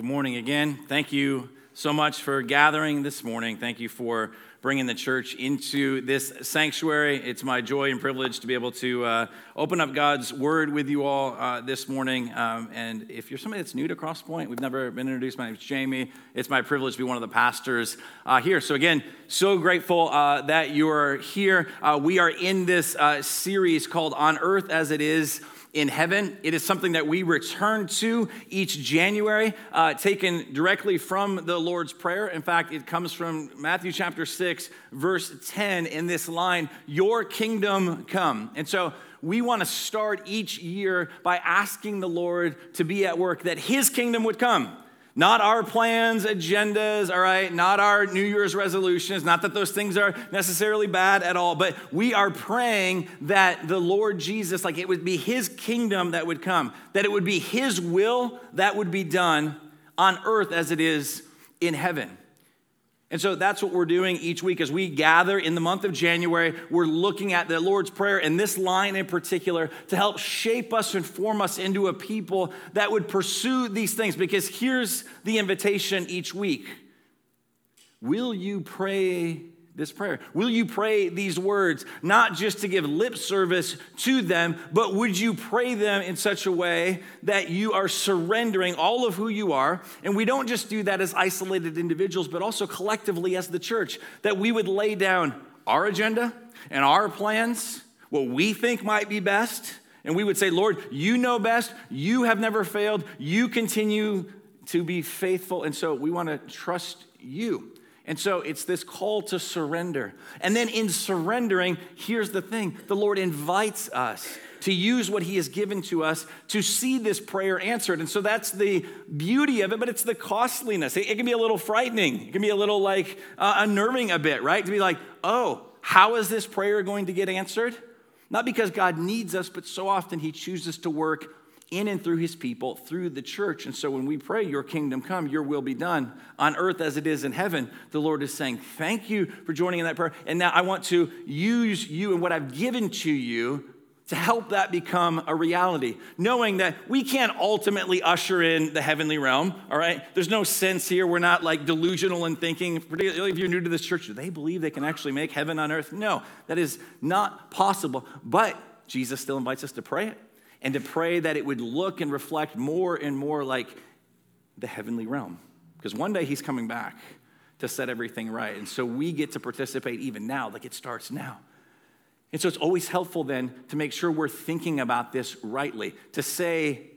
Good morning again. Thank you so much for gathering this morning. Thank you for bringing the church into this sanctuary. It's my joy and privilege to be able to uh, open up God's word with you all uh, this morning. Um, and if you're somebody that's new to Crosspoint, we've never been introduced. My name is Jamie. It's my privilege to be one of the pastors uh, here. So, again, so grateful uh, that you're here. Uh, we are in this uh, series called On Earth as It Is in heaven. It is something that we return to each January, uh, taken directly from the Lord's Prayer. In fact, it comes from Matthew chapter 6, verse 10, in this line, Your kingdom come. And so, we want to start each year by asking the Lord to be at work, that His kingdom would come. Not our plans, agendas, all right? Not our New Year's resolutions. Not that those things are necessarily bad at all, but we are praying that the Lord Jesus, like it would be his kingdom that would come, that it would be his will that would be done on earth as it is in heaven. And so that's what we're doing each week as we gather in the month of January. We're looking at the Lord's Prayer and this line in particular to help shape us and form us into a people that would pursue these things. Because here's the invitation each week Will you pray this prayer? Will you pray these words, not just to give lip service to them, but would you pray them in such a way that you are surrendering all of who you are? And we don't just do that as isolated individuals, but also collectively as the church, that we would lay down our agenda and our plans, what we think might be best. And we would say, Lord, you know best. You have never failed. You continue to be faithful. And so we want to trust you. And so it's this call to surrender. And then in surrendering, here's the thing the Lord invites us to use what He has given to us to see this prayer answered. And so that's the beauty of it, but it's the costliness. It, can be a little frightening, it can be a little like uh, unnerving a bit, right? To be like, oh, how is this prayer going to get answered? Not because God needs us, but so often He chooses to work in and through his people, through the church. And so when we pray, Your kingdom come, Your will be done on earth as it is in heaven, the Lord is saying, Thank you for joining in that prayer. And now I want to use you and what I've given to you to help that become a reality, knowing that we can't ultimately usher in the heavenly realm, all right? There's no sense here. We're not like delusional in thinking, particularly if you're new to this church, do they believe they can actually make heaven on earth? No, that is not possible. But Jesus still invites us to pray it and to pray that it would look and reflect more and more like the heavenly realm. Because one day he's coming back to set everything right. And so we get to participate even now, like it starts now. And so it's always helpful then to make sure we're thinking about this rightly, to say,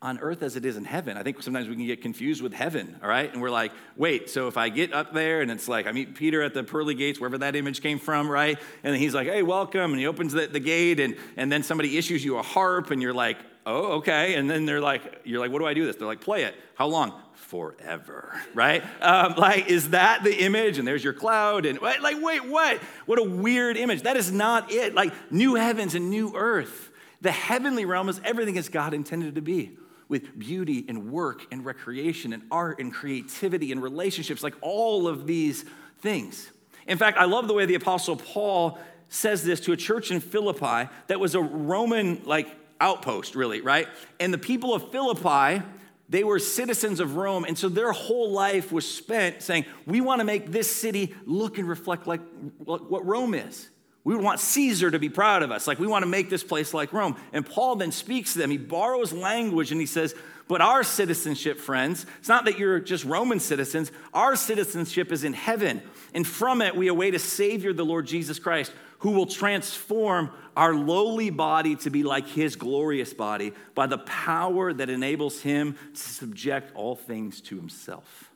on earth as it is in heaven. I think sometimes we can get confused with heaven, all right? And we're like, wait, so if I get up there and it's like I meet Peter at the pearly gates, wherever that image came from, right? And he's like, hey, welcome. And he opens the, the gate and, and then somebody issues you a harp and you're like, oh, okay. And then they're like, you're like, what do I do this? They're like, play it. How long? Forever, right? Um, like, is that the image? And there's your cloud. And like, wait, what? What a weird image. That is not it. Like, new heavens and new earth. The heavenly realm is everything as God intended it to be with beauty and work and recreation and art and creativity and relationships, like all of these things. In fact, I love the way the Apostle Paul says this to a church in Philippi that was a Roman like outpost, really, right? And the people of Philippi, they were citizens of Rome, and so their whole life was spent saying, We want to make this city look and reflect like what Rome is. We want Caesar to be proud of us. Like, we want to make this place like Rome. And Paul then speaks to them. He borrows language and he says, But our citizenship, friends, it's not that you're just Roman citizens. Our citizenship is in heaven. And from it, we await a Savior, the Lord Jesus Christ, who will transform our lowly body to be like his glorious body by the power that enables him to subject all things to himself.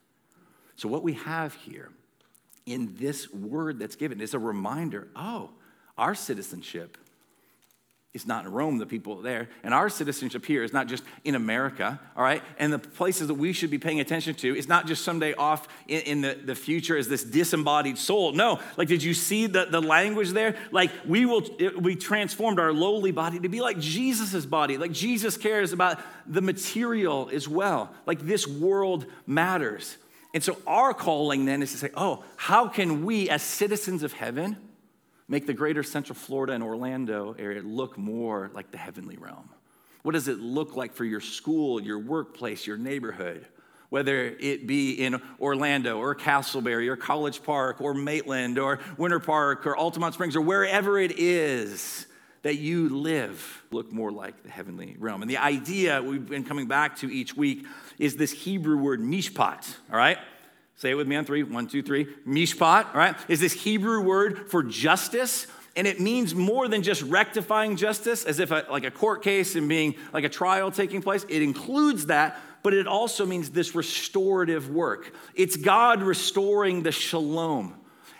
So, what we have here in this word that's given is a reminder oh, our citizenship is not in Rome, the people there. And our citizenship here is not just in America, all right? And the places that we should be paying attention to is not just someday off in, in, the, the future as this disembodied soul. No, like, did you see the, the language there? Like, we will, we transformed our lowly body to be like Jesus's body. Like, Jesus cares about the material as well. Like, this world matters. And so, our calling then is to say, oh, how can we, as citizens of heaven, make the greater Central Florida and Orlando area look more like the heavenly realm? What does it look like for your school, your workplace, your neighborhood? whether it be in Orlando or Casselberry or College Park or Maitland or Winter Park or Altamonte Springs or wherever it is that you live, look more like the heavenly realm. And the idea we've been coming back to each week is this Hebrew word mishpat, all right? Say it with me on three. One, two, three. Mishpat, right, is this Hebrew word for justice. And it means more than just rectifying justice, as if a, like a court case and being like a trial taking place. It includes that, but it also means this restorative work. It's God restoring the shalom.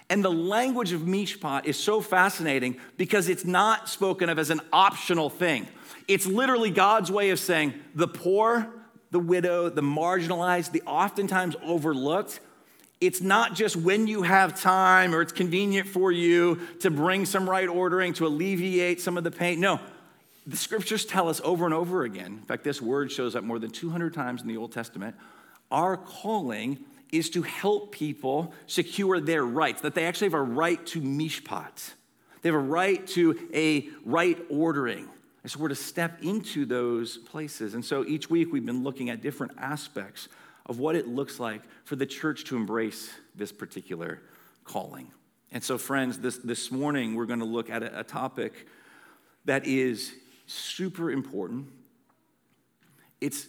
And the language of mishpat is so fascinating because it's not spoken of as an optional thing. It's literally God's way of saying the poor, the widow, the marginalized, the oftentimes overlooked. It's not just when you have time or it's convenient for you to bring some right ordering to alleviate some of the pain. No, the scriptures tell us over and over again. In fact, this word shows up more than 200 times in the Old Testament. Our calling is to help people secure their rights, that they actually have a right to mishpat. They have a right to a right ordering. And so we're to step into those places. And so each week we've been looking at different aspects of what it looks like for the church to embrace this particular calling. And so, friends, this, this morning we're going to look at a, a topic that is super important. It's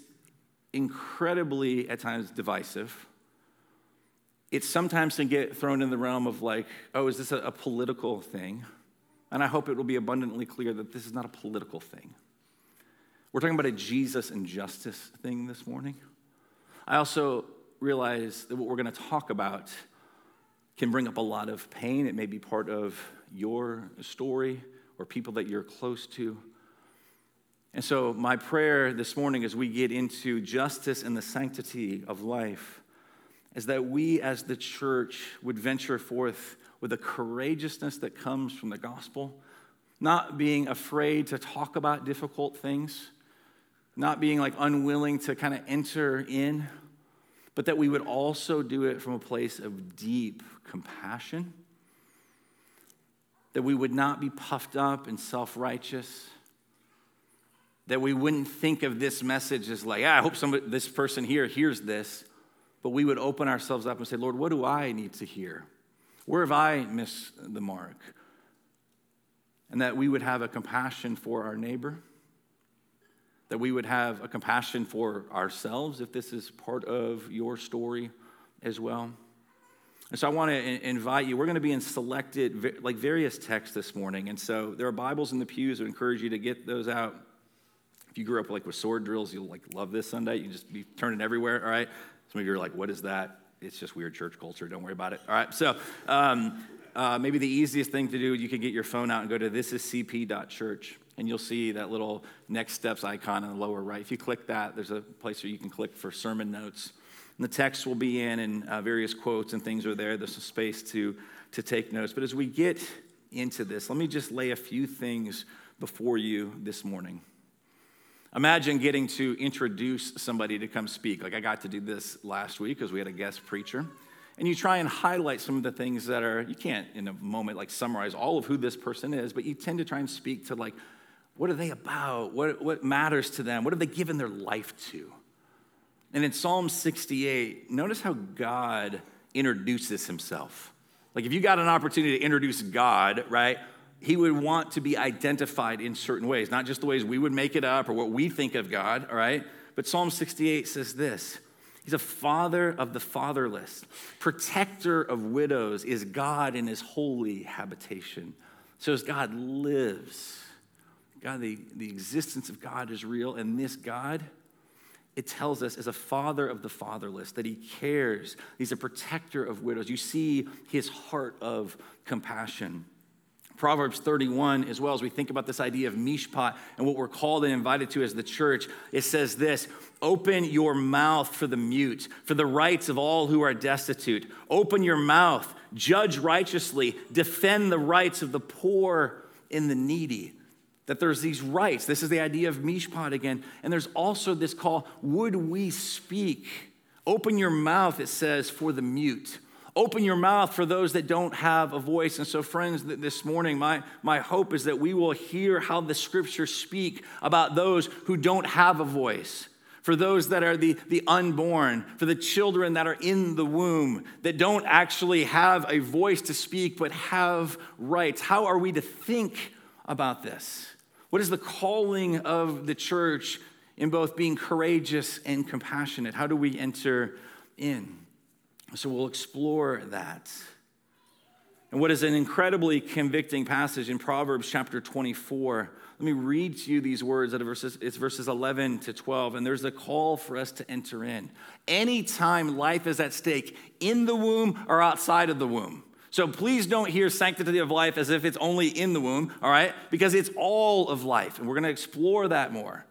incredibly, at times, divisive. It sometimes can get thrown in the realm of, like, oh, is this a, a political thing? And I hope it will be abundantly clear that this is not a political thing. We're talking about a Jesus and justice thing this morning. I also realize that what we're going to talk about can bring up a lot of pain. It may be part of your story or people that you're close to. And so, my prayer this morning as we get into justice and the sanctity of life is that we as the church would venture forth with a courageousness that comes from the gospel, not being afraid to talk about difficult things, not being like unwilling to kind of enter in, but that we would also do it from a place of deep compassion, that we would not be puffed up and self righteous that we wouldn't think of this message as like, ah, I hope somebody, this person here hears this, but we would open ourselves up and say, Lord, what do I need to hear? Where have I missed the mark? And that we would have a compassion for our neighbor, that we would have a compassion for ourselves if this is part of your story as well. And so I want to invite you. We're going to be in selected, like various texts this morning. And so there are Bibles in the pews. I encourage you to get those out if you grew up like with sword drills, you'll like love this Sunday. You just be turning everywhere. All right. Some of you are like, "What is that?" It's just weird church culture. Don't worry about it. All right. So um, uh, maybe the easiest thing to do, you can get your phone out and go to thisiscp.church, and you'll see that little next steps icon in the lower right. If you click that, there's a place where you can click for sermon notes. And the text will be in, and uh, various quotes and things are there. There's some space to to take notes. But as we get into this, let me just lay a few things before you this morning. Imagine getting to introduce somebody to come speak. Like I got to do this last week because we had a guest preacher. And you try and highlight some of the things that are, you can't in a moment like summarize all of who this person is, but you tend to try and speak to like, what are they about? What, what matters to them? What have they given their life to? And in Psalm 68, notice how God introduces himself. Like if you got an opportunity to introduce God, right? he would want to be identified in certain ways, not just the ways we would make it up or what we think of God, all right? But Psalm 68 says this He's a father of the fatherless, protector of widows, is God in his holy habitation. So as God lives, God, the, the existence of God is real, and this God, it tells us, is a father of the fatherless, that he cares. He's a protector of widows. You see his heart of compassion. Proverbs 31, as well as we think about this idea of mishpat and what we're called and invited to as the church, it says this Open your mouth for the mute, for the rights of all who are destitute. Open your mouth, judge righteously, defend the rights of the poor and the needy. That there's these rights. This is the idea of mishpat again. And there's also this call would we speak? Open your mouth, it says, for the mute. Open your mouth for those that don't have a voice. And so, friends, this morning, my, my hope is that we will hear how the scriptures speak about those who don't have a voice. for those that are the, the unborn, for the children that are in the womb, that don't actually have a voice to speak but have rights. How are we to think about this? What is the calling of the church in both being courageous and compassionate? How do we enter in? So we'll explore that. And what is an incredibly convicting passage in Proverbs chapter 24 let me read to you these words verses, it's verses 11 to 12, and there's a call for us to enter in. Anytime life is at stake, in the womb or outside of the womb. So please don't hear sanctity of life as if it's only in the womb, all right? Because it's all of life, and we're gonna explore that more.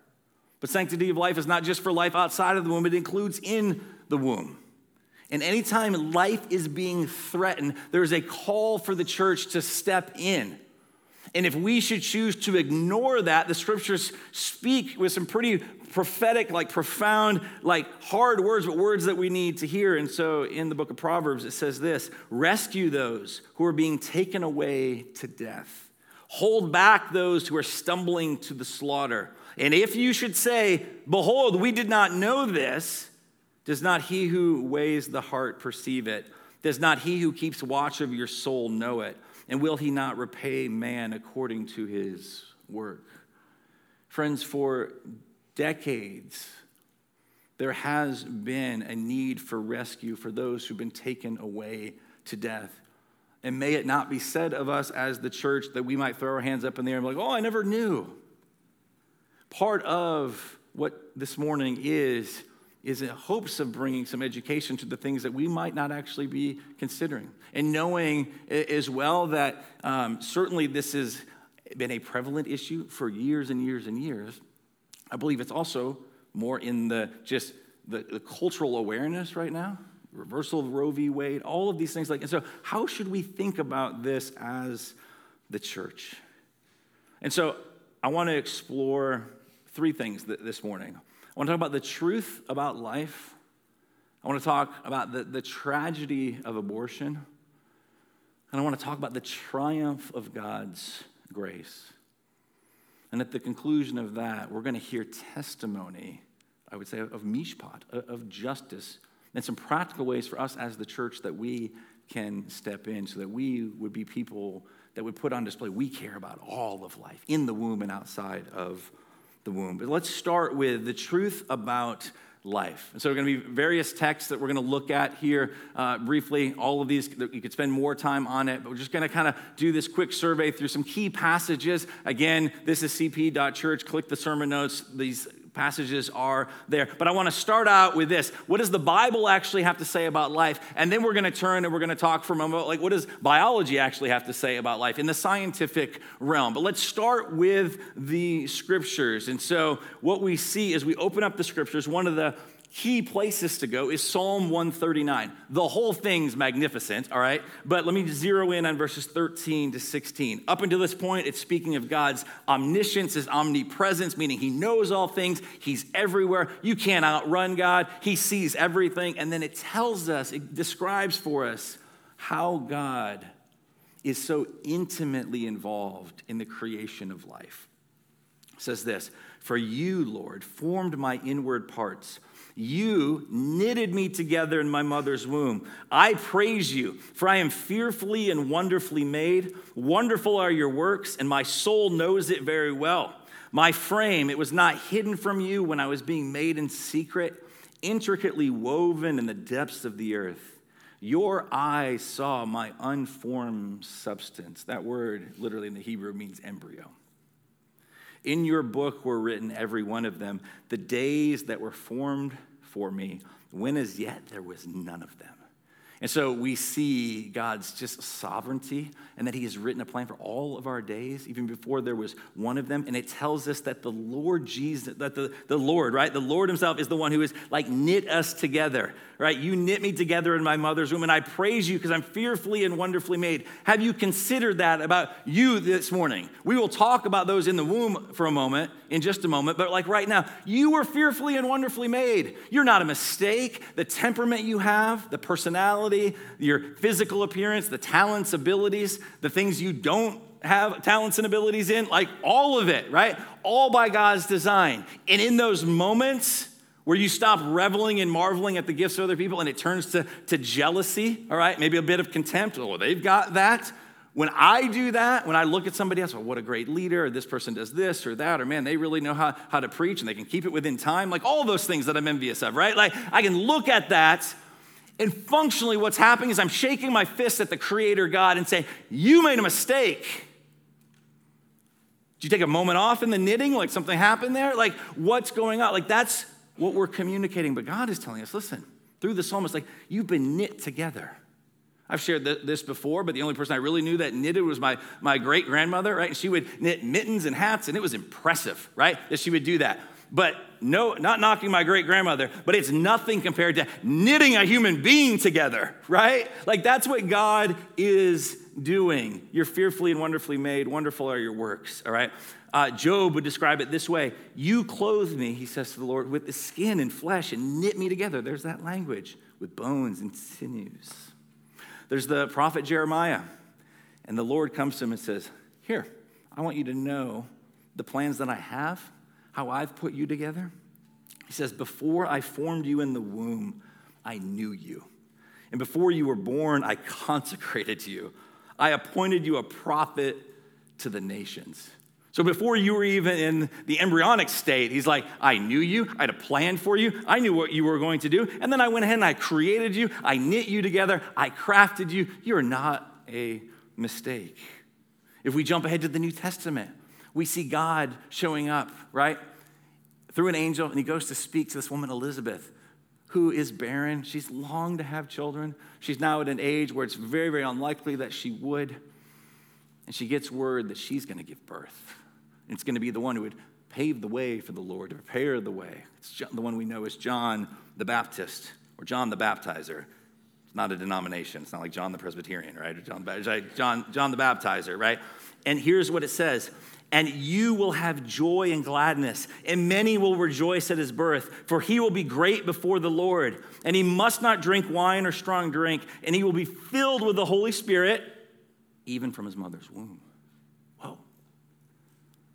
But sanctity of life is not just for life outside of the womb, it includes in the womb. And anytime life is being threatened, there is a call for the church to step in. And if we should choose to ignore that, the scriptures speak with some pretty prophetic, like profound, like hard words, but words that we need to hear. And so in the book of Proverbs, it says this rescue those who are being taken away to death, hold back those who are stumbling to the slaughter. And if you should say, Behold, we did not know this, does not he who weighs the heart perceive it? Does not he who keeps watch of your soul know it? And will he not repay man according to his work? Friends, for decades, there has been a need for rescue for those who've been taken away to death. And may it not be said of us as the church that we might throw our hands up in the air and be like, oh, I never knew. Part of what this morning is is in hopes of bringing some education to the things that we might not actually be considering. And knowing as well that um, certainly this has been a prevalent issue for years and years and years, I believe it's also more in the just the, the cultural awareness right now, reversal of Roe v. Wade, all of these things like, and so how should we think about this as the church? And so I want to explore three things this morning. I want to talk about the truth about life. I want to talk about the, the tragedy of abortion. And I want to talk about the triumph of God's grace. And at the conclusion of that, we're going to hear testimony, I would say, of mishpat, of justice, and some practical ways for us as the church that we can step in so that we would be people that would put on display we care about all of life in the womb and outside of the womb. But let's start with the truth about life. And so, there are going to be various texts that we're going to look at here uh, briefly. All of these, you could spend more time on it, but we're just going to kind of do this quick survey through some key passages. Again, this is cp.church. Click the sermon notes. These passages are there. But I want to start out with this. What does the Bible actually have to say about life? And then we're going to turn and we're going to talk for a moment like what does biology actually have to say about life in the scientific realm. But let's start with the scriptures. And so what we see as we open up the scriptures, one of the key places to go is Psalm 139. The whole thing's magnificent, all right? But let me zero in on verses 13 to 16. Up until this point, it's speaking of God's omniscience, his omnipresence, meaning he knows all things, he's everywhere. You can't outrun God, he sees everything. And then it tells us, it describes for us how God is so intimately involved in the creation of life. It says this For you, Lord, formed my inward parts. You knitted me together in my mother's womb. I praise you, for I am fearfully and wonderfully made. Wonderful are your works, and my soul knows it very well. My frame, it was not hidden from you when I was being made in secret, intricately woven in the depths of the earth. Your eyes saw my unformed substance. That word, literally in the Hebrew, means embryo. In your book were written, every one of them, the days that were formed for me, when as yet there was none of them. And so we see God's just sovereignty and that He has written a plan for all of our days, even before there was one of them. And it tells us that the Lord Jesus, that the, the Lord, right? The Lord Himself is the one who is like knit us together, right? You knit me together in my mother's womb, and I praise you because I'm fearfully and wonderfully made. Have you considered that about you this morning? We will talk about those in the womb for a moment, in just a moment, but like right now, you were fearfully and wonderfully made. You're not a mistake. The temperament you have, the personality, personality, your physical appearance, the talents, abilities, the things you don't have talents and abilities in, like all of it, right? All by God's design. And in those moments where you stop reveling and marveling at the gifts of other people and it turns to, to jealousy, all right? Maybe a bit of contempt. Oh, they've got that. When I do that, when I look at somebody else, well, what a great leader, or this person does this or that, or man, they really know how, how to preach and they can keep it within time, like all those things that I'm envious of, right? Like I can look at that, and functionally, what's happening is I'm shaking my fist at the Creator God and saying, You made a mistake. Did you take a moment off in the knitting? Like something happened there? Like, what's going on? Like, that's what we're communicating. But God is telling us, listen, through the psalmist, like, you've been knit together. I've shared this before, but the only person I really knew that knitted was my, my great grandmother, right? And she would knit mittens and hats, and it was impressive, right? That she would do that. But no, not knocking my great grandmother, but it's nothing compared to knitting a human being together, right? Like that's what God is doing. You're fearfully and wonderfully made. Wonderful are your works, all right? Uh, Job would describe it this way You clothe me, he says to the Lord, with the skin and flesh and knit me together. There's that language with bones and sinews. There's the prophet Jeremiah, and the Lord comes to him and says, Here, I want you to know the plans that I have, how I've put you together. He says, Before I formed you in the womb, I knew you. And before you were born, I consecrated you. I appointed you a prophet to the nations. So before you were even in the embryonic state, he's like, I knew you, I had a plan for you, I knew what you were going to do, and then I went ahead and I created you, I knit you together, I crafted you. You're not a mistake. If we jump ahead to the New Testament, we see God showing up, right? Through an angel, and he goes to speak to this woman, Elizabeth, who is barren. She's longed to have children. She's now at an age where it's very, very unlikely that she would. And she gets word that she's going to give birth. It's going to be the one who would pave the way for the Lord, to prepare the way. It's the one we know as John the Baptist or John the Baptizer. It's not a denomination. It's not like John the Presbyterian, right? Or John, John, John the Baptizer, right? And here's what it says and you will have joy and gladness, and many will rejoice at his birth, for he will be great before the Lord. And he must not drink wine or strong drink, and he will be filled with the Holy Spirit, even from his mother's womb. Whoa.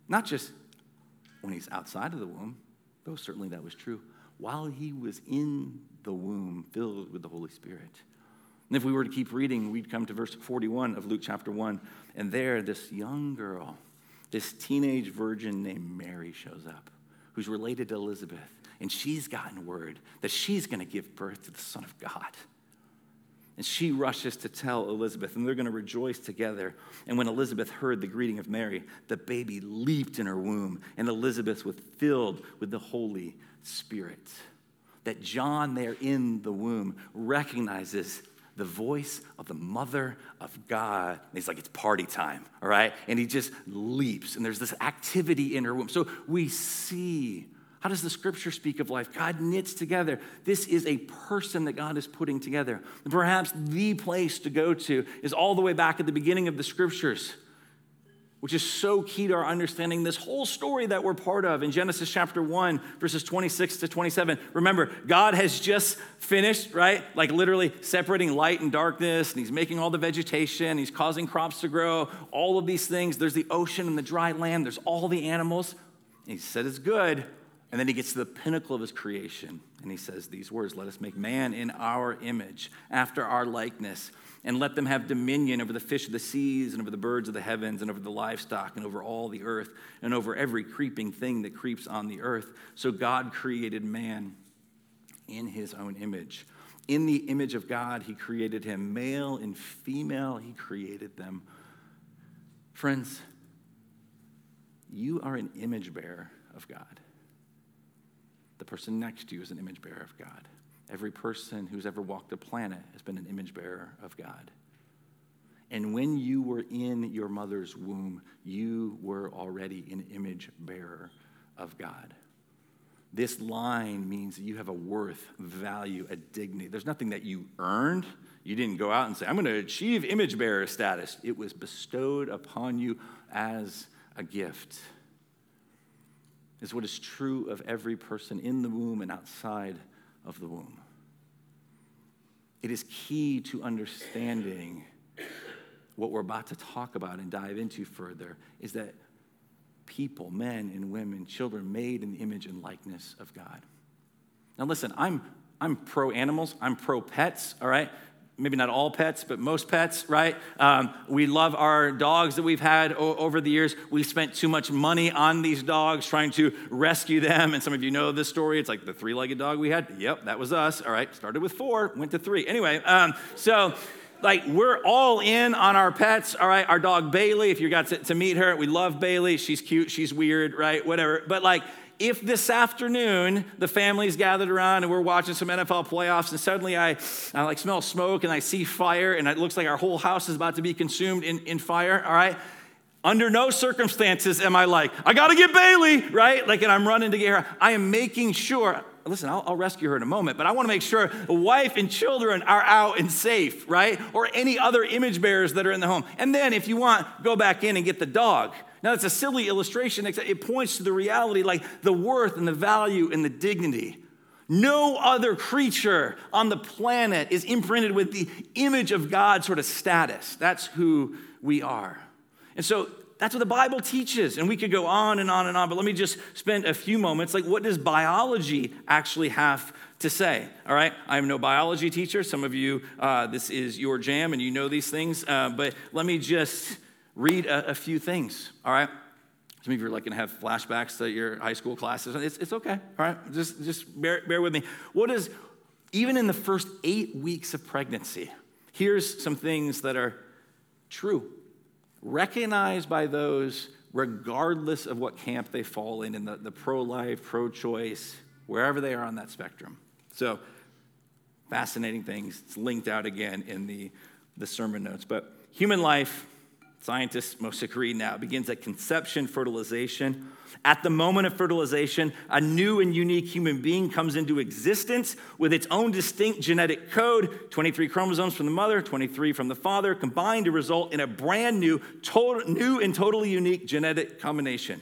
Not just when he's outside of the womb, though certainly that was true, while he was in the womb, filled with the Holy Spirit. And if we were to keep reading, we'd come to verse 41 of Luke chapter 1, and there, this young girl, this teenage virgin named Mary shows up, who's related to Elizabeth, and she's gotten word that she's going to give birth to the Son of God. And she rushes to tell Elizabeth, and they're going to rejoice together. And when Elizabeth heard the greeting of Mary, the baby leaped in her womb, and Elizabeth was filled with the Holy Spirit. That John, there in the womb, recognizes the voice of the mother of God. And he's like, it's party time, all right? And he just leaps, and there's this activity in her womb. So we see how does the scripture speak of life? God knits together. This is a person that God is putting together. And perhaps the place to go to is all the way back at the beginning of the scriptures, which is so key to our understanding this whole story that we're part of in Genesis chapter 1, verses 26 to 27. Remember, God has just finished, right? Like literally separating light and darkness, and He's making all the vegetation, He's causing crops to grow, all of these things. There's the ocean and the dry land, there's all the animals. And He said it's good. And then he gets to the pinnacle of his creation and he says these words Let us make man in our image, after our likeness, and let them have dominion over the fish of the seas and over the birds of the heavens and over the livestock and over all the earth and over every creeping thing that creeps on the earth. So God created man in his own image. In the image of God, he created him. Male and female, he created them. Friends, you are an image bearer of God. The person next to you is an image bearer of God. Every person who's ever walked the planet has been an image bearer of God. And when you were in your mother's womb, you were already an image bearer of God. This line means that you have a worth, value, a dignity. There's nothing that you earned. You didn't go out and say, I'm going to achieve image bearer status. It was bestowed upon you as a gift is what is true of every person in the womb and outside of the womb. It is key to understanding what we're about to talk about and dive into further is that people, men and women, children made in the image and likeness of God. Now, listen, I'm, I'm pro animals, I'm pro pets, all right? Maybe not all pets, but most pets, right? Um, we love our dogs that we've had o- over the years. We spent too much money on these dogs trying to rescue them. And some of you know this story. It's like the three legged dog we had. Yep, that was us. All right, started with four, went to three. Anyway, um, so like we're all in on our pets all right our dog bailey if you got to, to meet her we love bailey she's cute she's weird right whatever but like if this afternoon the family's gathered around and we're watching some NFL playoffs and suddenly I, I like smell smoke and I see fire and it looks like our whole house is about to be consumed in, in fire, all right? Under no circumstances am I like, I gotta get Bailey, right? Like, and I'm running to get her. I am making sure, listen, I'll, I'll rescue her in a moment, but I wanna make sure the wife and children are out and safe, right? Or any other image bearers that are in the home. And then if you want, go back in and get the dog. Now, it's a silly illustration, except it points to the reality like the worth and the value and the dignity. No other creature on the planet is imprinted with the image of God sort of status. That's who we are. And so that's what the Bible teaches. And we could go on and on and on, but let me just spend a few moments. Like, what does biology actually have to say? All right, I'm no biology teacher. Some of you, uh, this is your jam and you know these things, uh, but let me just read a, a few things, all right? Some of you are like going to have flashbacks to your high school classes. It's, it's okay, all right? Just, just bear, bear with me. What is, even in the first eight weeks of pregnancy, here's some things that are true, recognized by those regardless of what camp they fall in, in the, the pro life, pro choice, wherever they are on that spectrum. So, fascinating things. It's linked out again in the, the sermon notes. But human life, Scientists most agree now. Begins at conception, fertilization. At the moment of fertilization, a new and unique human being comes into existence with its own distinct genetic code 23 chromosomes from the mother, 23 from the father, combined to result in a brand new, total, new and totally unique genetic combination.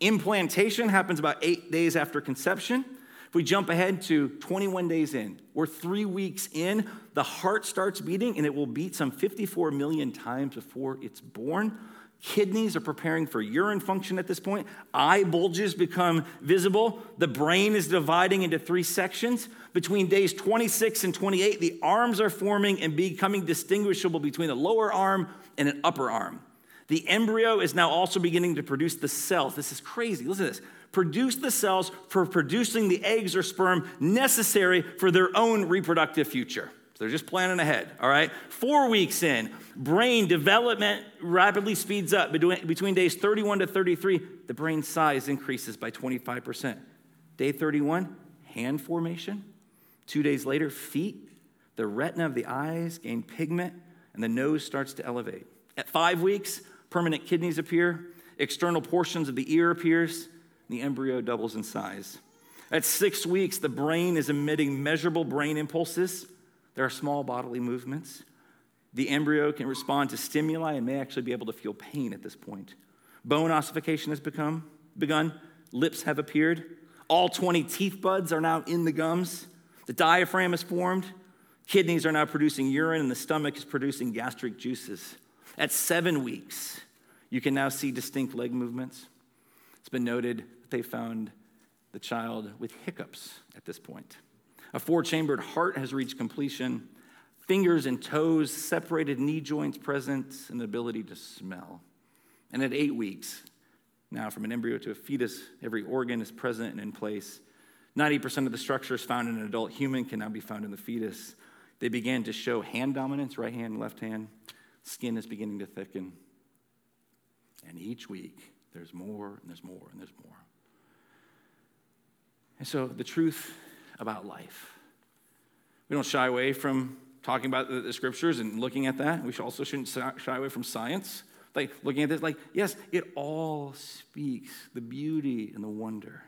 Implantation happens about eight days after conception. If we jump ahead to 21 days in, or three weeks in, the heart starts beating and it will beat some 54 million times before it's born. Kidneys are preparing for urine function at this point. Eye bulges become visible. The brain is dividing into three sections. Between days 26 and 28, the arms are forming and becoming distinguishable between a lower arm and an upper arm. The embryo is now also beginning to produce the cells. This is crazy. Listen to this produce the cells for producing the eggs or sperm necessary for their own reproductive future. So they're just planning ahead, all right? Four weeks in, brain development rapidly speeds up. Between days 31 to 33, the brain size increases by 25%. Day 31, hand formation. Two days later, feet. The retina of the eyes gain pigment, and the nose starts to elevate. At five weeks, permanent kidneys appear, external portions of the ear appears, the embryo doubles in size. At six weeks, the brain is emitting measurable brain impulses. There are small bodily movements. The embryo can respond to stimuli and may actually be able to feel pain at this point. Bone ossification has become, begun. Lips have appeared. All 20 teeth buds are now in the gums. The diaphragm is formed. Kidneys are now producing urine, and the stomach is producing gastric juices. At seven weeks, you can now see distinct leg movements. It's been noted that they found the child with hiccups at this point. A four chambered heart has reached completion, fingers and toes, separated knee joints present, and the ability to smell. And at eight weeks, now from an embryo to a fetus, every organ is present and in place. 90% of the structures found in an adult human can now be found in the fetus. They began to show hand dominance, right hand, left hand. Skin is beginning to thicken. And each week, there's more and there's more and there's more. And so, the truth about life. We don't shy away from talking about the, scriptures and looking at that. We also shouldn't shy away from science. Like, looking at this, like, yes, it all speaks the beauty and the wonder.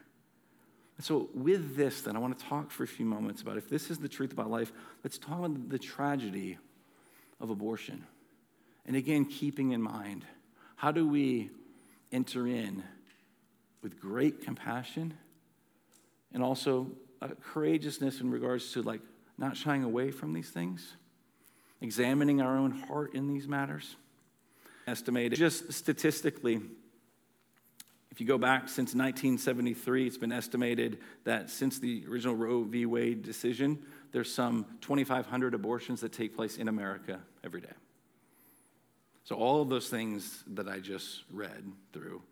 And so, with this, then, I want to talk for a few moments about if this is the truth about life, let's talk about the tragedy of abortion. And again, keeping in mind, how do we enter in with great compassion and also courageousness in regards to like not shying away from these things, examining our own heart in these matters. Estimated just statistically, If you go back since 1973, it's been estimated that since the original Roe v. Wade decision, there's some 2,500 abortions that take place in America every day. So, all of those things that I just read through,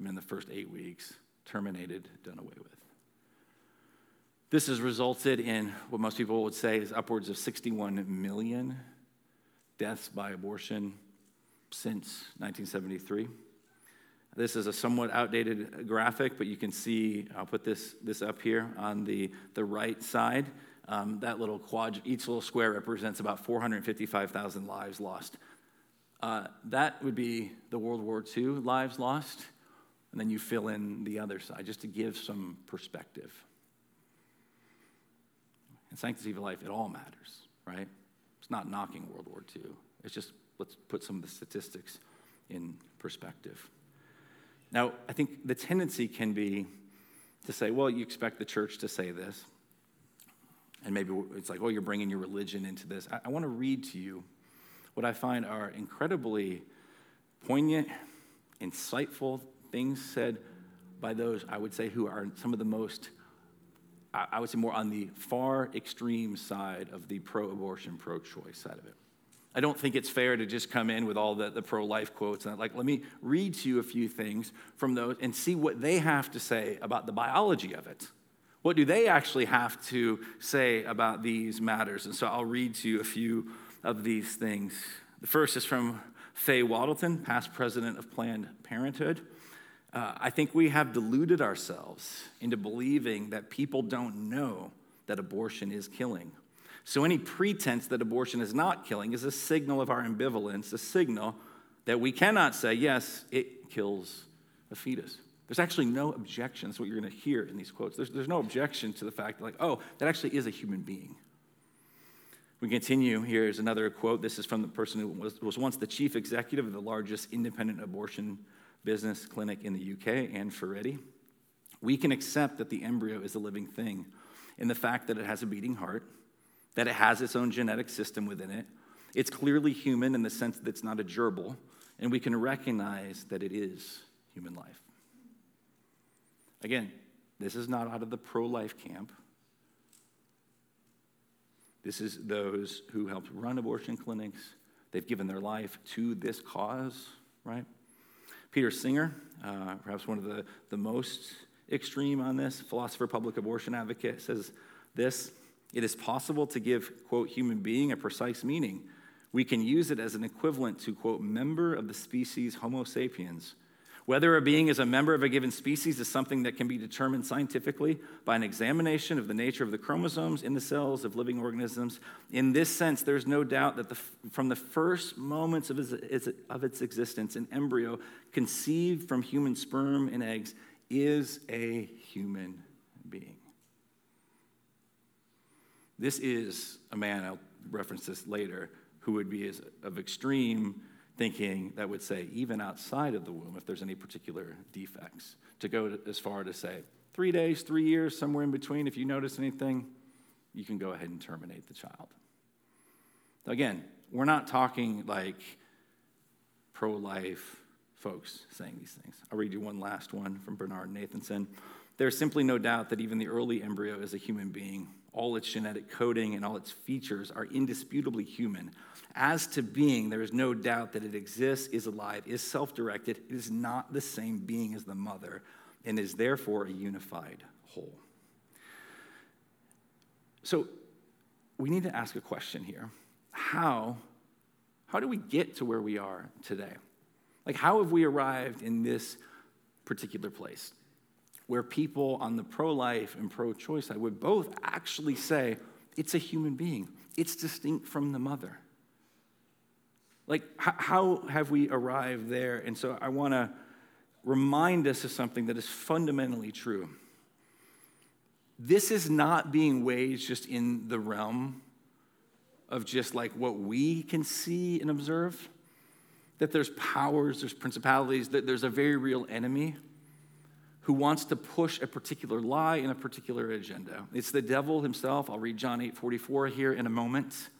even in the first eight weeks, terminated, done away with. This has resulted in what most people would say is upwards of 61 million deaths by abortion since 1973. This is a somewhat outdated graphic, but you can see, I'll put this, this up here on the, the right side. Um, that little quad, each little square represents about 455,000 lives lost uh, that would be the World War II lives lost, and then you fill in the other side just to give some perspective. In Sanctity of Life, it all matters, right? It's not knocking World War II. It's just let's put some of the statistics in perspective. Now, I think the tendency can be to say, well, you expect the church to say this. And maybe it's like, oh, you're bringing your religion into this. I, I want to read to you what I find are incredibly poignant, insightful things said by those, I would say, who are some of the most, I would say, more on the far extreme side of the pro abortion, pro choice side of it. I don't think it's fair to just come in with all the, the pro life quotes. And like, let me read to you a few things from those and see what they have to say about the biology of it. What do they actually have to say about these matters? And so I'll read to you a few of these things. The first is from Faye Wattleton, past president of Planned Parenthood. Uh, I think we have deluded ourselves into believing that people don't know that abortion is killing. So, any pretense that abortion is not killing is a signal of our ambivalence, a signal that we cannot say, yes, it kills a fetus. There's actually no objection. That's what you're going to hear in these quotes. There's, there's no objection to the fact, like, oh, that actually is a human being. We continue. Here's another quote. This is from the person who was, was once the chief executive of the largest independent abortion business clinic in the UK, Ann Furedi. We can accept that the embryo is a living thing in the fact that it has a beating heart, that it has its own genetic system within it. It's clearly human in the sense that it's not a gerbil, and we can recognize that it is human life. Again, this is not out of the pro life camp. This is those who helped run abortion clinics. They've given their life to this cause, right? Peter Singer, uh, perhaps one of the, the most extreme on this, philosopher, public abortion advocate, says this It is possible to give, quote, human being a precise meaning. We can use it as an equivalent to, quote, member of the species Homo sapiens whether a being is a member of a given species is something that can be determined scientifically by an examination of the nature of the chromosomes in the cells of living organisms. In this sense, there's no doubt that the, from the first moments of its, of its existence, an embryo conceived from human sperm and eggs is a human being. This is a man, I'll reference this later, who would be of extreme thinking that would say, even outside of the womb, if there's any particular defects, to go as far to say, three days, three years, somewhere in between, if you notice anything, you can go ahead and terminate the child. Again, we're not talking like pro life folks saying these things. I'll read you one last one from Bernard Nathanson. There's simply no doubt that even the early embryo is a human being. All its genetic coding and all its features are indisputably human. As to being, there is no doubt that it exists, is alive, is self directed. It is not the same being as the mother, and is therefore a unified whole. So we need to ask a question here. How, how do we get to where we are today? Like, how have we arrived in this particular place? Where people on the pro life and pro choice side would both actually say it's a human being, it's distinct from the mother. Like, how have we arrived there? And so I want to remind us of something that is fundamentally true. This is not being waged just in the realm of just like what we can see and observe, that there's powers, there's principalities, that there's a very real enemy who wants to push a particular lie and a particular agenda. It's the devil himself. I'll read John 8 44 here in a moment.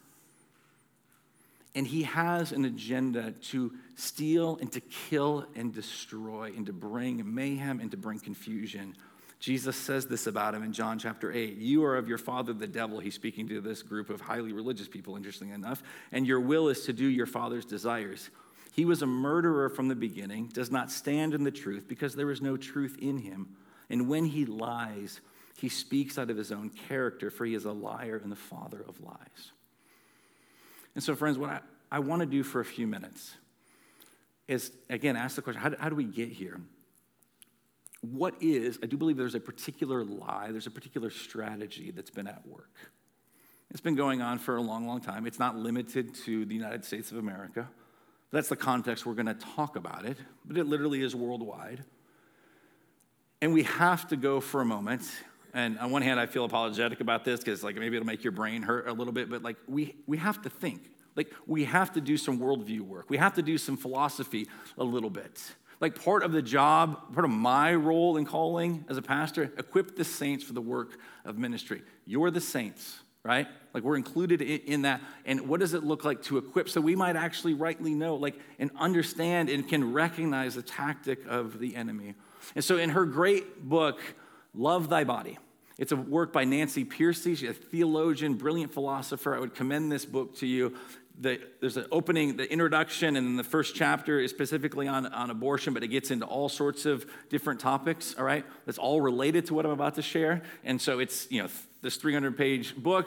And he has an agenda to steal and to kill and destroy and to bring mayhem and to bring confusion. Jesus says this about him in John chapter 8. You are of your father, the devil. He's speaking to this group of highly religious people, interestingly enough. And your will is to do your father's desires. He was a murderer from the beginning, does not stand in the truth because there is no truth in him. And when he lies, he speaks out of his own character, for he is a liar and the father of lies. And so, friends, what I, I want to do for a few minutes is, again, ask the question how how do we get here? What is, I do believe there's a particular lie, there's a particular strategy that's been at work. It's been going on for a long, long time. It's not limited to the United States of America. That's the context we're going to talk about it, but it literally is worldwide. And we have to go for a moment. And on one hand, I feel apologetic about this because, like, maybe it'll make your brain hurt a little bit, but, like, we, we have to think. Like, we have to do some worldview work. We have to do some philosophy a little bit. Like, part of the job, part of my role and calling as a pastor, equip the saints for the work of ministry. You're the saints right? Like we're included in that. And what does it look like to equip so we might actually rightly know, like, and understand and can recognize the tactic of the enemy? And so in her great book, Love Thy Body, it's a work by Nancy Pearcey. She's a theologian, brilliant philosopher. I would commend this book to you. The, there's an opening, the introduction, and the first chapter is specifically on, on abortion, but it gets into all sorts of different topics, all right? That's all related to what I'm about to share. And so it's, you know, this 300 page book,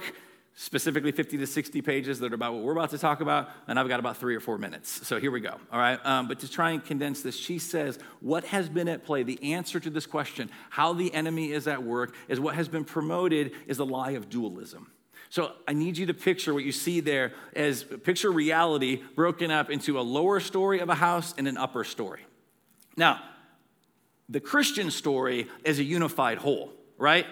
specifically 50 to 60 pages that are about what we're about to talk about, and I've got about three or four minutes. So here we go, all right? Um, but to try and condense this, she says, What has been at play, the answer to this question, how the enemy is at work, is what has been promoted is the lie of dualism. So I need you to picture what you see there as picture reality broken up into a lower story of a house and an upper story. Now, the Christian story is a unified whole, right?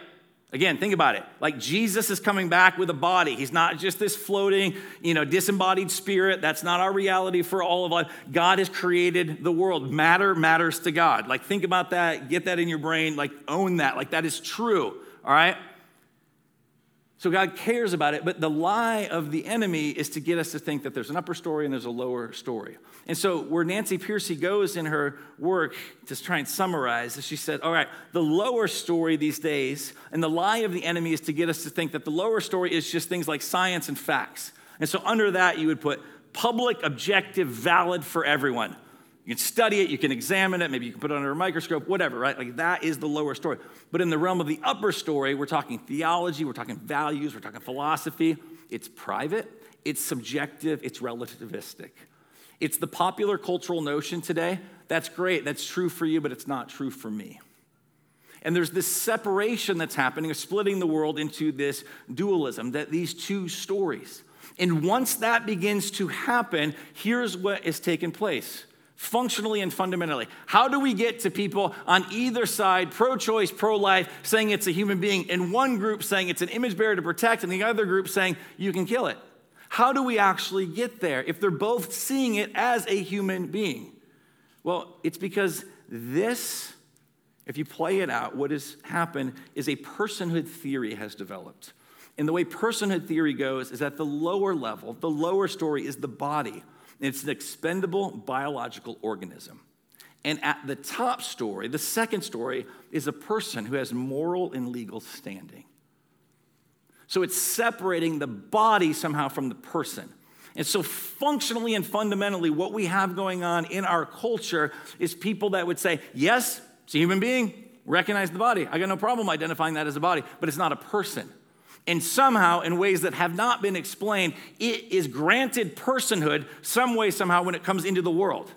Again, think about it. Like Jesus is coming back with a body. He's not just this floating, you know, disembodied spirit. That's not our reality for all of us. God has created the world. Matter matters to God. Like think about that, get that in your brain, like own that. Like that is true. All right? So God cares about it, but the lie of the enemy is to get us to think that there's an upper story and there's a lower story. And so, where Nancy Pearcey goes in her work to try and summarize, is she said, All right, the lower story these days, and the lie of the enemy is to get us to think that the lower story is just things like science and facts. And so, under that, you would put public, objective, valid for everyone. You can study it, you can examine it, maybe you can put it under a microscope, whatever, right? Like that is the lower story. But in the realm of the upper story, we're talking theology, we're talking values, we're talking philosophy. It's private, it's subjective, it's relativistic. It's the popular cultural notion today. That's great, that's true for you, but it's not true for me. And there's this separation that's happening splitting the world into this dualism, that these two stories. And once that begins to happen, here's what is taking place functionally and fundamentally. How do we get to people on either side, pro choice, pro life, saying it's a human being, and one group saying it's an image bearer to protect, and the other group saying you can kill it? How do we actually get there if they're both seeing it as a human being? Well, it's because this, if you play it out, what has happened is a personhood theory has developed. And the way personhood theory goes is that the lower level, the lower story is the body. It's an expendable biological organism. And at the top story, the second story, is a person who has moral and legal standing. So it's separating the body somehow from the person. And so, functionally and fundamentally, what we have going on in our culture is people that would say, Yes, it's a human being, recognize the body. I got no problem identifying that as a body, but it's not a person. And somehow, in ways that have not been explained, it is granted personhood some way, somehow, when it comes into the world.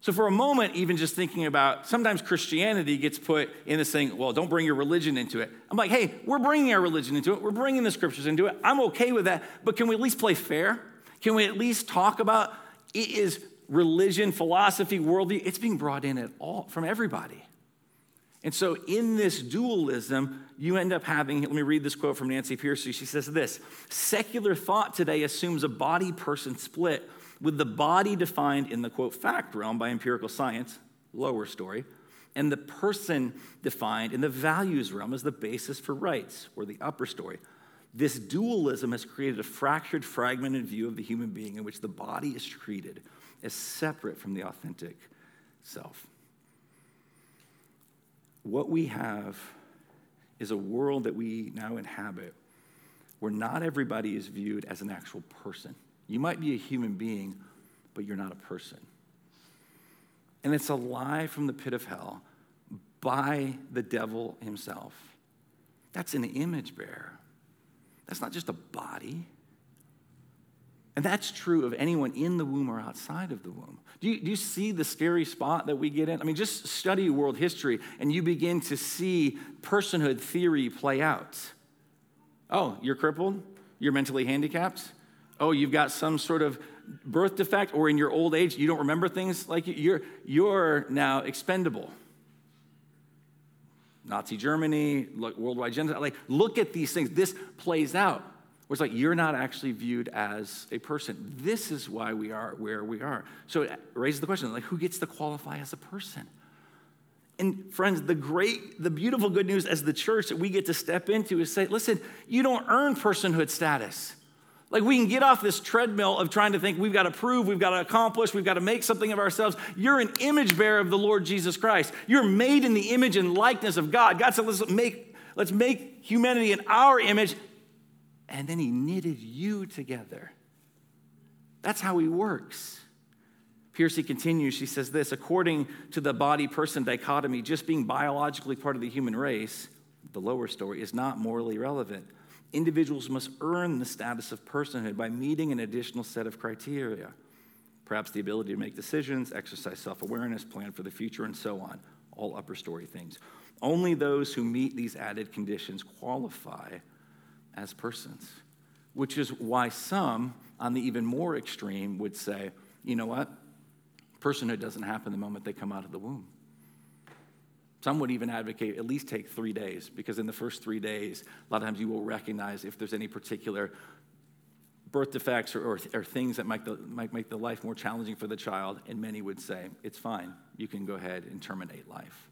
So, for a moment, even just thinking about sometimes Christianity gets put in this thing, well, don't bring your religion into it. I'm like, hey, we're bringing our religion into it. We're bringing the scriptures into it. I'm okay with that. But can we at least play fair? Can we at least talk about it is religion, philosophy, worldview? It's being brought in at all from everybody. And so, in this dualism, you end up having, let me read this quote from Nancy Pearcey. She says this Secular thought today assumes a body person split, with the body defined in the quote fact realm by empirical science, lower story, and the person defined in the values realm as the basis for rights, or the upper story. This dualism has created a fractured, fragmented view of the human being in which the body is treated as separate from the authentic self. What we have is a world that we now inhabit where not everybody is viewed as an actual person. You might be a human being, but you're not a person. And it's a lie from the pit of hell by the devil himself. That's an image bearer. That's not just a body. And that's true of anyone in the womb or outside of the womb. Do you, do you see the scary spot that we get in? I mean, just study world history and you begin to see personhood theory play out. Oh, you're crippled? You're mentally handicapped? Oh, you've got some sort of birth defect, or in your old age, you don't remember things like you're, you're now expendable. Nazi Germany, worldwide genocide. Like, look at these things. This plays out. Where it's like you're not actually viewed as a person. This is why we are where we are. So it raises the question: like, who gets to qualify as a person? And friends, the great, the beautiful good news as the church that we get to step into is say, listen, you don't earn personhood status. Like we can get off this treadmill of trying to think we've got to prove, we've got to accomplish, we've got to make something of ourselves. You're an image bearer of the Lord Jesus Christ. You're made in the image and likeness of God. God said, let's make, let's make humanity in our image. And then he knitted you together. That's how he works. Pearcey continues, she says this according to the body person dichotomy, just being biologically part of the human race, the lower story, is not morally relevant individuals must earn the status of personhood by meeting an additional set of criteria. Perhaps the ability to make decisions, exercise self awareness, plan for the future, and so on. All upper story things. Only those who meet these added conditions qualify as persons, which is why some, on the even more extreme, would say, you know what? Personhood doesn't happen the moment they come out of the womb. Some would even advocate at least take three days, because in the first three days, a lot of times you will recognize if there's any particular birth defects or, or, or things that might, the, might make the life more challenging for the child, and many would say, it's fine, you can go ahead and terminate life.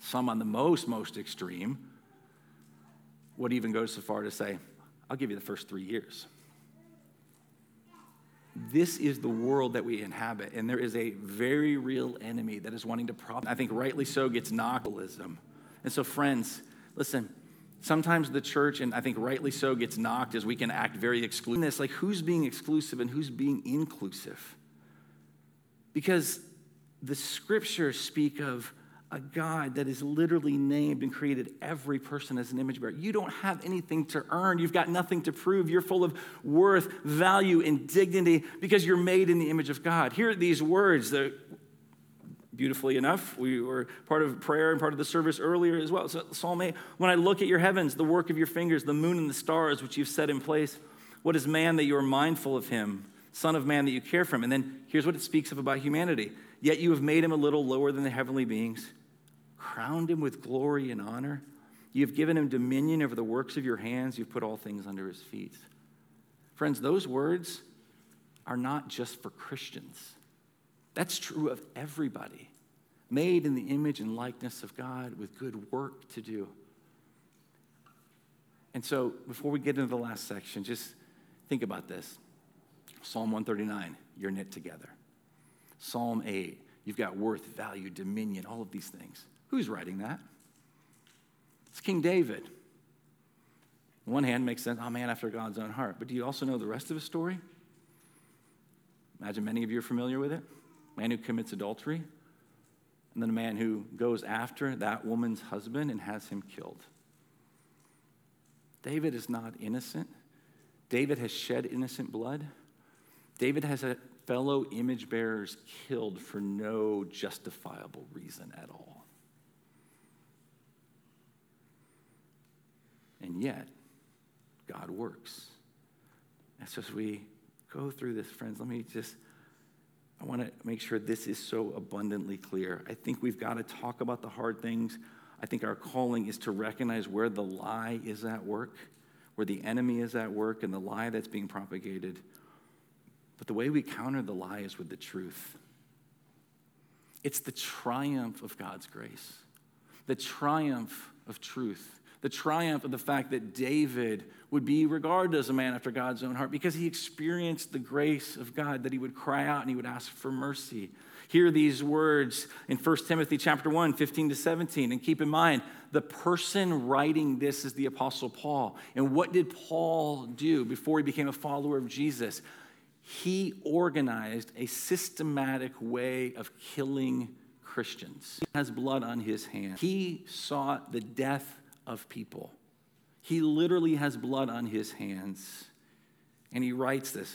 Some on the most, most extreme would even go so far to say, I'll give you the first three years. This is the world that we inhabit, and there is a very real enemy that is wanting to problem. I think rightly so gets knockalism. And so, friends, listen, sometimes the church, and I think rightly so, gets knocked as we can act very exclusive. Like who's being exclusive and who's being inclusive? Because the scriptures speak of a God that is literally named and created every person as an image bearer. You don't have anything to earn. You've got nothing to prove. You're full of worth, value, and dignity because you're made in the image of God. Here are these words that, beautifully enough, we were part of prayer and part of the service earlier as well. So, Psalm 8 When I look at your heavens, the work of your fingers, the moon and the stars which you've set in place, what is man that you are mindful of him? Son of man that you care for him. And then here's what it speaks of about humanity. Yet you have made him a little lower than the heavenly beings crowned him with glory and honor. You've given him dominion over the works of your hands. You've put all things under his feet. Friends, those words are not just for Christians. That's true of everybody, made in the image and likeness of God with good work to do. And so, before we get into the last section, just think about this Psalm 139, you're knit together. Psalm 8, you've got worth, value, dominion, all of these things. Who's writing that? It's King David. On one hand, makes sense, oh man, after God's own heart. But do you also know the rest of his story? Imagine many of you are familiar with it. Man who commits adultery, and then a man who goes after that woman's husband and has him killed. David is not innocent. David has shed innocent blood. David has had fellow image bearers killed for no justifiable reason at all. And yet, God works. And so as we go through this, friends, let me just, I want to make sure this is so abundantly clear. I think we've got to talk about the hard things. I think our calling is to recognize where the lie is at work, where the enemy is at work, and the lie that's being propagated. But the way we counter the lie is with the truth. It's the triumph of God's grace, the triumph of truth the triumph of the fact that David would be regarded as a man after God's own heart because he experienced the grace of God, that he would cry out and he would ask for mercy. Hear these words in 1 Timothy chapter 1, 15 to 17. And keep in mind, the person writing this is the Apostle Paul. And what did Paul do before he became a follower of Jesus? He organized a systematic way of killing Christians. He has blood on his hands. He sought the death of people. He literally has blood on his hands. And he writes this.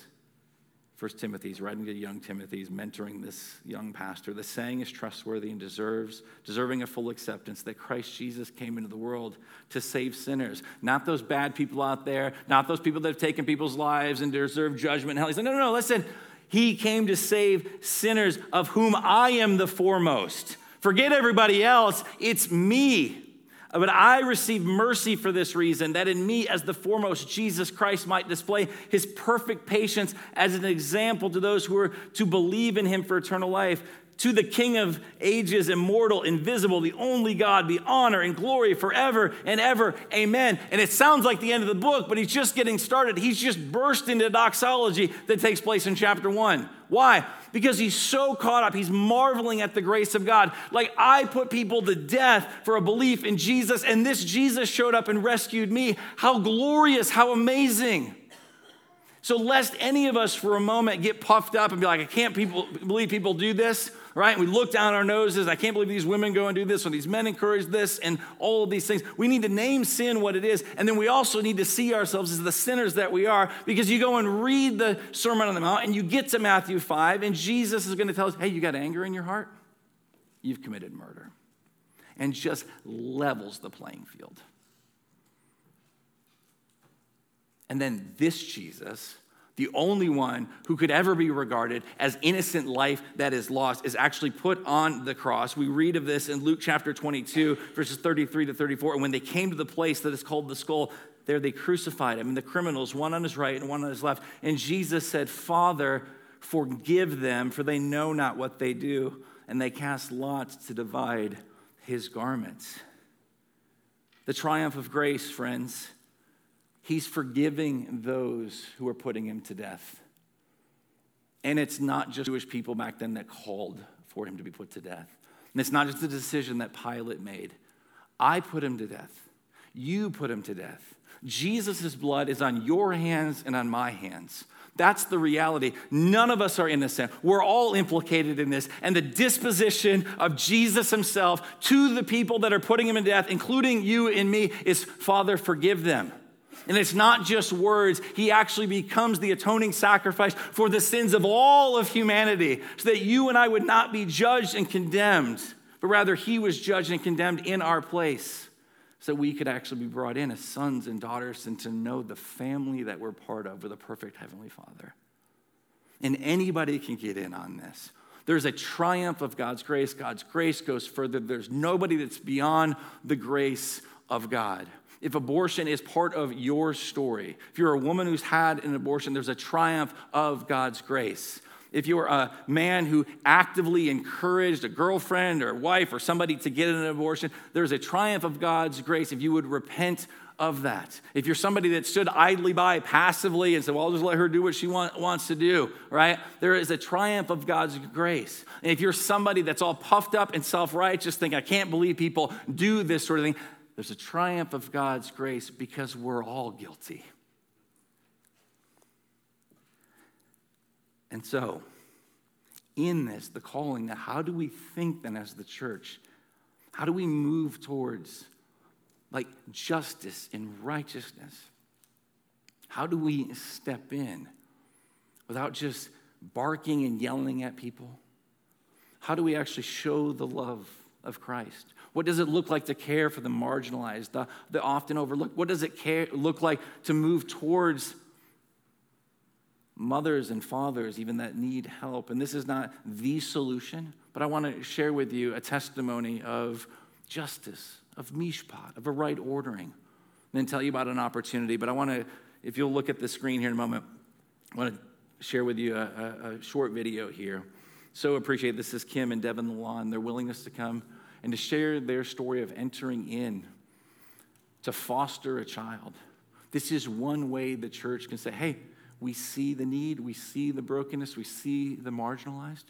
First Timothy, he's writing to young Timothy, he's mentoring this young pastor. The saying is trustworthy and deserves, deserving of full acceptance that Christ Jesus came into the world to save sinners. Not those bad people out there, not those people that have taken people's lives and deserve judgment hell. He said, no, no, no, listen. He came to save sinners of whom I am the foremost. Forget everybody else, it's me. Uh, but I receive mercy for this reason, that in me, as the foremost, Jesus Christ might display his perfect patience as an example to those who are to believe in him for eternal life. To the King of ages, immortal, invisible, the only God, be honor and glory forever and ever. Amen. And it sounds like the end of the book, but he's just getting started. He's just burst into doxology that takes place in chapter one. Why? Because he's so caught up. He's marveling at the grace of God. Like, I put people to death for a belief in Jesus, and this Jesus showed up and rescued me. How glorious, how amazing. So, lest any of us for a moment get puffed up and be like, I can't people, believe people do this right? We look down our noses. I can't believe these women go and do this, or these men encourage this, and all of these things. We need to name sin what it is, and then we also need to see ourselves as the sinners that we are, because you go and read the Sermon on the Mount, and you get to Matthew 5, and Jesus is going to tell us, hey, you got anger in your heart? You've committed murder. And just levels the playing field. And then this Jesus the only one who could ever be regarded as innocent life that is lost, is actually put on the cross. We read of this in Luke chapter 22, verses 33 to 34. And when they came to the place that is called the skull, there they crucified him, and the criminals, one on his right and one on his left. And Jesus said, Father, forgive them, for they know not what they do. And they cast lots to divide his garments. The triumph of grace, friends He's forgiving those who are putting him to death. And it's not just Jewish people back then that called for him to be put to death. And it's not just a decision that Pilate made. I put him to death. You put him to death. Jesus' blood is on your hands and on my hands. That's the reality. None of us are innocent. We're all implicated in this. And the disposition of Jesus himself to the people that are putting him to death, including you and me, is Father, forgive them. And it's not just words, he actually becomes the atoning sacrifice for the sins of all of humanity, so that you and I would not be judged and condemned, but rather he was judged and condemned in our place, so that we could actually be brought in as sons and daughters and to know the family that we're part of with a perfect Heavenly Father. And anybody can get in on this. There's a triumph of God's grace. God's grace goes further. There's nobody that's beyond the grace of God if abortion is part of your story, if you're a woman who's had an abortion, there's a triumph of God's grace. If you're a man who actively encouraged a girlfriend or wife or somebody to get an abortion, there's a triumph of God's grace if you would repent of that. If you're somebody that stood idly by passively and said, Well, I'll just let her do what she want, wants to do, right? There is a triumph of God's grace. And if you're somebody that's all puffed up and self righteous, think, I can't believe people do this sort of thing, there's a triumph of God's grace because we're all guilty. And so, in this, the calling, how do we think then as the church? How do we move towards like justice and righteousness? How do we step in without just barking and yelling at people? How do we actually show the love of Christ? What does it look like to care for the marginalized, the, the often overlooked? What does it care, look like to move towards mothers and fathers, even that need help? And this is not the solution, but I want to share with you a testimony of justice, of mishpat, of a right ordering, and then tell you about an opportunity. But I want to, if you'll look at the screen here in a moment, I want to share with you a, a, a short video here. So appreciate this is Kim and Devin Lawn, their willingness to come and to share their story of entering in to foster a child. This is one way the church can say, hey, we see the need, we see the brokenness, we see the marginalized.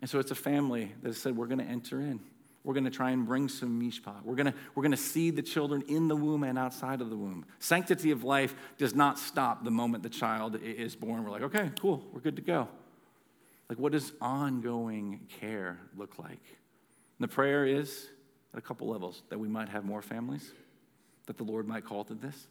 And so it's a family that said, we're going to enter in. We're going to try and bring some mishpat. We're going to, we're going to see the children in the womb and outside of the womb. Sanctity of life does not stop the moment the child is born. We're like, okay, cool, we're good to go. Like, what does ongoing care look like? And the prayer is at a couple levels that we might have more families, that the Lord might call to this.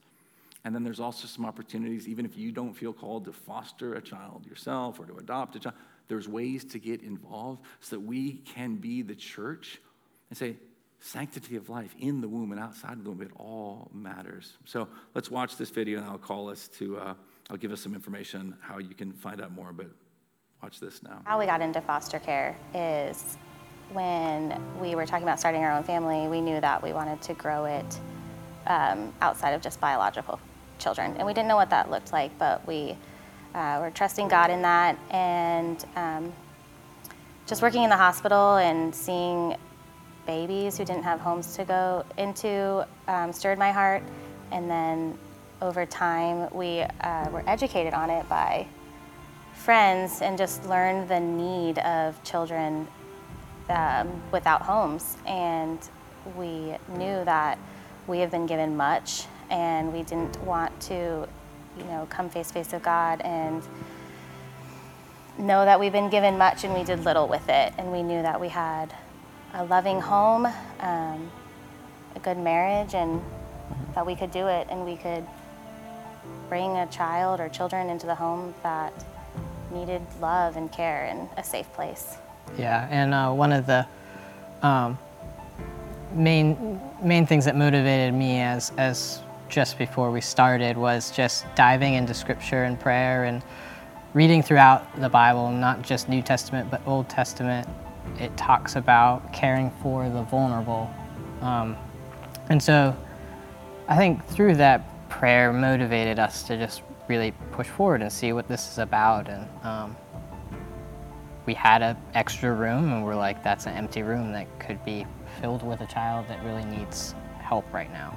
And then there's also some opportunities, even if you don't feel called to foster a child yourself or to adopt a child, there's ways to get involved so that we can be the church and say, sanctity of life in the womb and outside of the womb, it all matters. So let's watch this video and I'll call us to, uh, I'll give us some information how you can find out more, but watch this now. How we got into foster care is when we were talking about starting our own family, we knew that we wanted to grow it um, outside of just biological children. And we didn't know what that looked like, but we uh, were trusting God in that. And um, just working in the hospital and seeing babies who didn't have homes to go into um, stirred my heart. And then over time, we uh, were educated on it by friends and just learned the need of children um, without homes. And we knew that we have been given much and we didn't want to, you know, come face to face with God and know that we've been given much and we did little with it. And we knew that we had a loving home, um, a good marriage, and that we could do it and we could bring a child or children into the home that needed love and care and a safe place. Yeah, and uh, one of the um, main main things that motivated me as as just before we started was just diving into scripture and prayer and reading throughout the Bible, not just New Testament but Old Testament, it talks about caring for the vulnerable. Um, and so I think through that prayer motivated us to just really push forward and see what this is about. And um, we had an extra room, and we're like, that's an empty room that could be filled with a child that really needs help right now.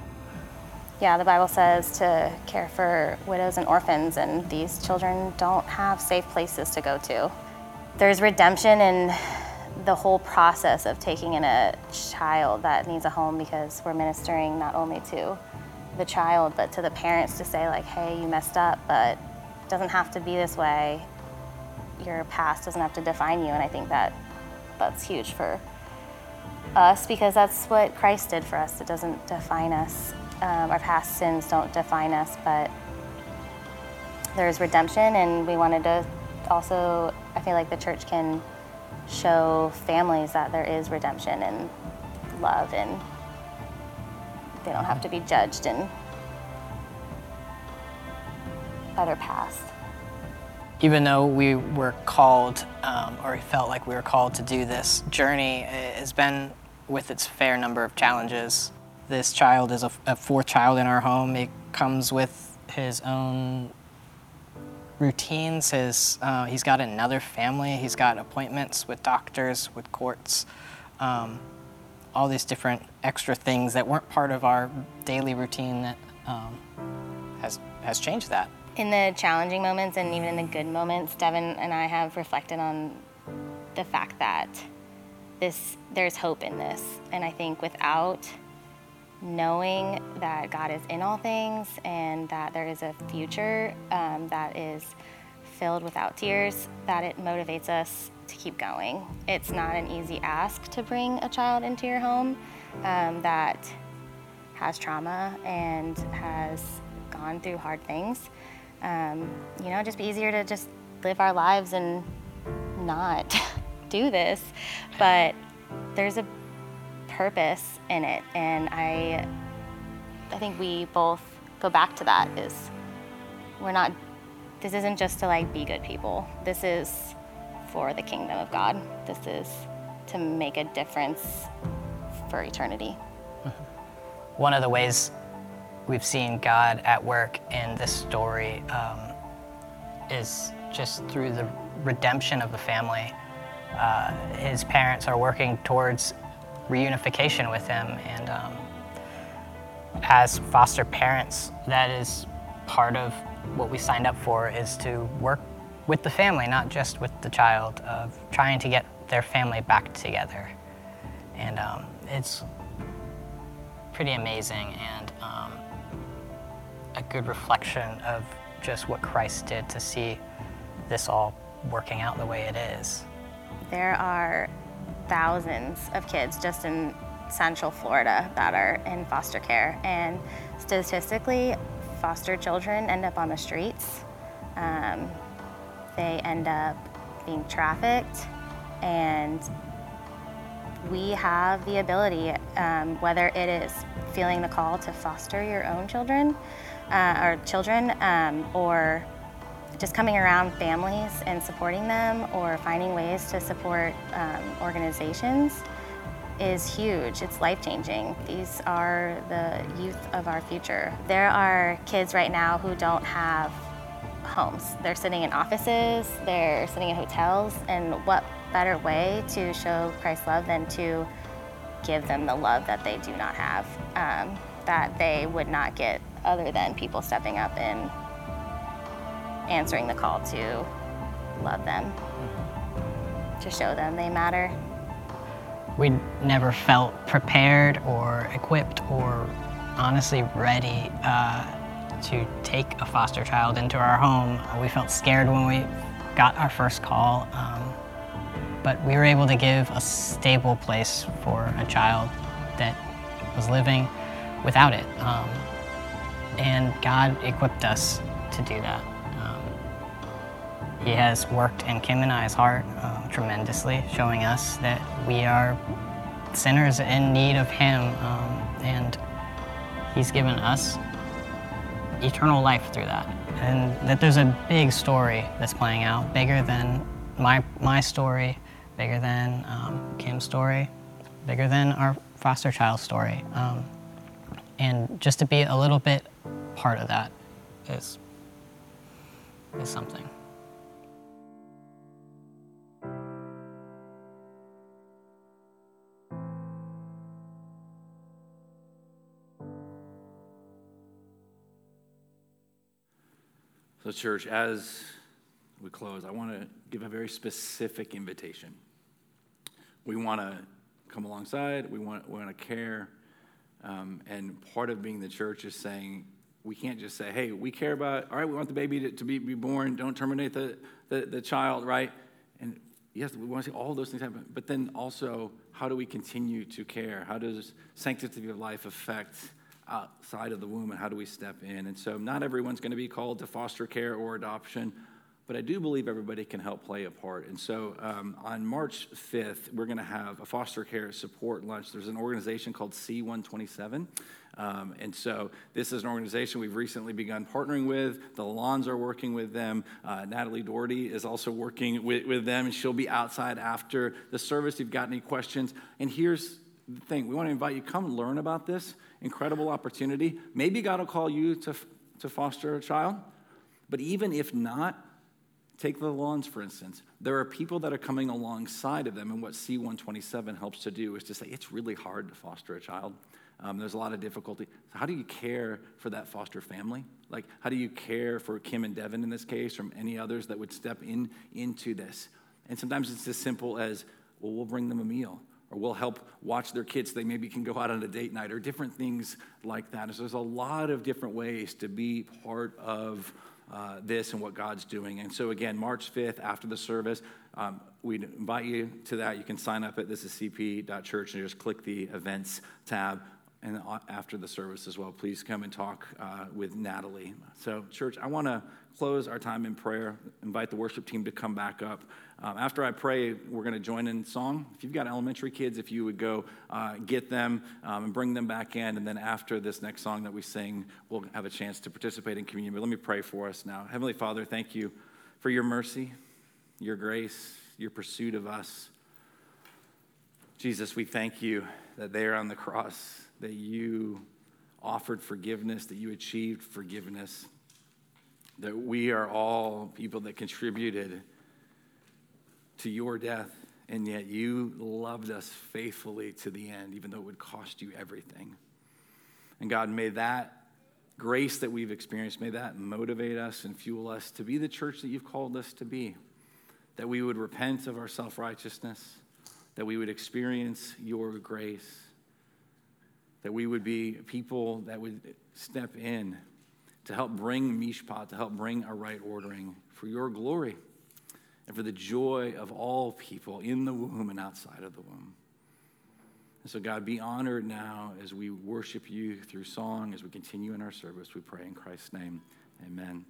Yeah, the Bible says to care for widows and orphans, and these children don't have safe places to go to. There's redemption in the whole process of taking in a child that needs a home because we're ministering not only to the child but to the parents to say like hey you messed up but it doesn't have to be this way your past doesn't have to define you and i think that that's huge for us because that's what christ did for us it doesn't define us um, our past sins don't define us but there's redemption and we wanted to also i feel like the church can show families that there is redemption and love and they don't have to be judged in by their past. Even though we were called, um, or we felt like we were called to do this journey, has been with its fair number of challenges. This child is a, a fourth child in our home. It comes with his own routines. His, uh, he's got another family. He's got appointments with doctors, with courts, um, all these different extra things that weren't part of our daily routine that um, has, has changed that. In the challenging moments and even in the good moments, Devin and I have reflected on the fact that this there's hope in this, and I think without knowing that God is in all things and that there is a future um, that is filled without tears, that it motivates us to keep going. It's not an easy ask to bring a child into your home um, that has trauma and has gone through hard things. Um, you know, just be easier to just live our lives and not do this. But there's a purpose in it and i i think we both go back to that is we're not this isn't just to like be good people. This is for the kingdom of god. This is to make a difference for eternity. One of the ways we've seen god at work in this story um, is just through the redemption of the family uh, his parents are working towards reunification with him. And um, as foster parents, that is part of what we signed up for is to work with the family, not just with the child, of trying to get their family back together. And um, it's pretty amazing and um, a good reflection of just what Christ did to see this all working out the way it is. There are thousands of kids just in Central Florida that are in foster care, and statistically, foster children end up on the streets. Um, they end up being trafficked, and we have the ability, um, whether it is feeling the call to foster your own children uh, or children, um, or just coming around families and supporting them, or finding ways to support um, organizations is huge. It's life changing. These are the youth of our future. There are kids right now who don't have homes. They're sitting in offices, they're sitting in hotels, and what better way to show Christ's love than to give them the love that they do not have, um, that they would not get other than people stepping up and answering the call to love them, to show them they matter we never felt prepared or equipped or honestly ready uh, to take a foster child into our home. We felt scared when we got our first call, um, but we were able to give a stable place for a child that was living without it. Um, and God equipped us to do that. He has worked in Kim and I's heart uh, tremendously, showing us that we are sinners in need of Him, um, and He's given us eternal life through that. And that there's a big story that's playing out, bigger than my, my story, bigger than um, Kim's story, bigger than our foster child story. Um, and just to be a little bit part of that is, is something. So, church, as we close, I want to give a very specific invitation. We want to come alongside, we want, we want to care. Um, and part of being the church is saying, we can't just say, hey, we care about, all right, we want the baby to, to be, be born, don't terminate the, the, the child, right? And yes, we want to see all those things happen. But then also, how do we continue to care? How does sanctity of life affect outside of the womb and how do we step in. And so, not everyone's going to be called to foster care or adoption, but I do believe everybody can help play a part. And so, um, on March 5th, we're going to have a foster care support lunch. There's an organization called C127. Um, and so, this is an organization we've recently begun partnering with. The Lawns are working with them. Uh, Natalie Doherty is also working with, with them, and she'll be outside after the service. If you've got any questions, and here's the thing we want to invite you come learn about this incredible opportunity. Maybe God will call you to, to foster a child, but even if not, take the lawns for instance. There are people that are coming alongside of them, and what C127 helps to do is to say it's really hard to foster a child. Um, there's a lot of difficulty. So how do you care for that foster family? Like, how do you care for Kim and Devin in this case, or any others that would step in into this? And sometimes it's as simple as, well, we'll bring them a meal or we'll help watch their kids so they maybe can go out on a date night or different things like that. And So there's a lot of different ways to be part of uh, this and what God's doing. And so, again, March 5th after the service, um, we invite you to that. You can sign up at this is cp.church and just click the events tab. And after the service as well, please come and talk uh, with Natalie. So, church, I want to close our time in prayer, invite the worship team to come back up. Um, after I pray, we're going to join in song. If you've got elementary kids, if you would go uh, get them um, and bring them back in. And then after this next song that we sing, we'll have a chance to participate in communion. But let me pray for us now. Heavenly Father, thank you for your mercy, your grace, your pursuit of us. Jesus, we thank you that there on the cross, that you offered forgiveness, that you achieved forgiveness that we are all people that contributed to your death, and yet you loved us faithfully to the end, even though it would cost you everything. And God, may that grace that we've experienced, may that motivate us and fuel us to be the church that you've called us to be. That we would repent of our self righteousness, that we would experience your grace, that we would be people that would step in to help bring mishpat, to help bring a right ordering for your glory and for the joy of all people in the womb and outside of the womb. And so, God, be honored now as we worship you through song, as we continue in our service. We pray in Christ's name. Amen.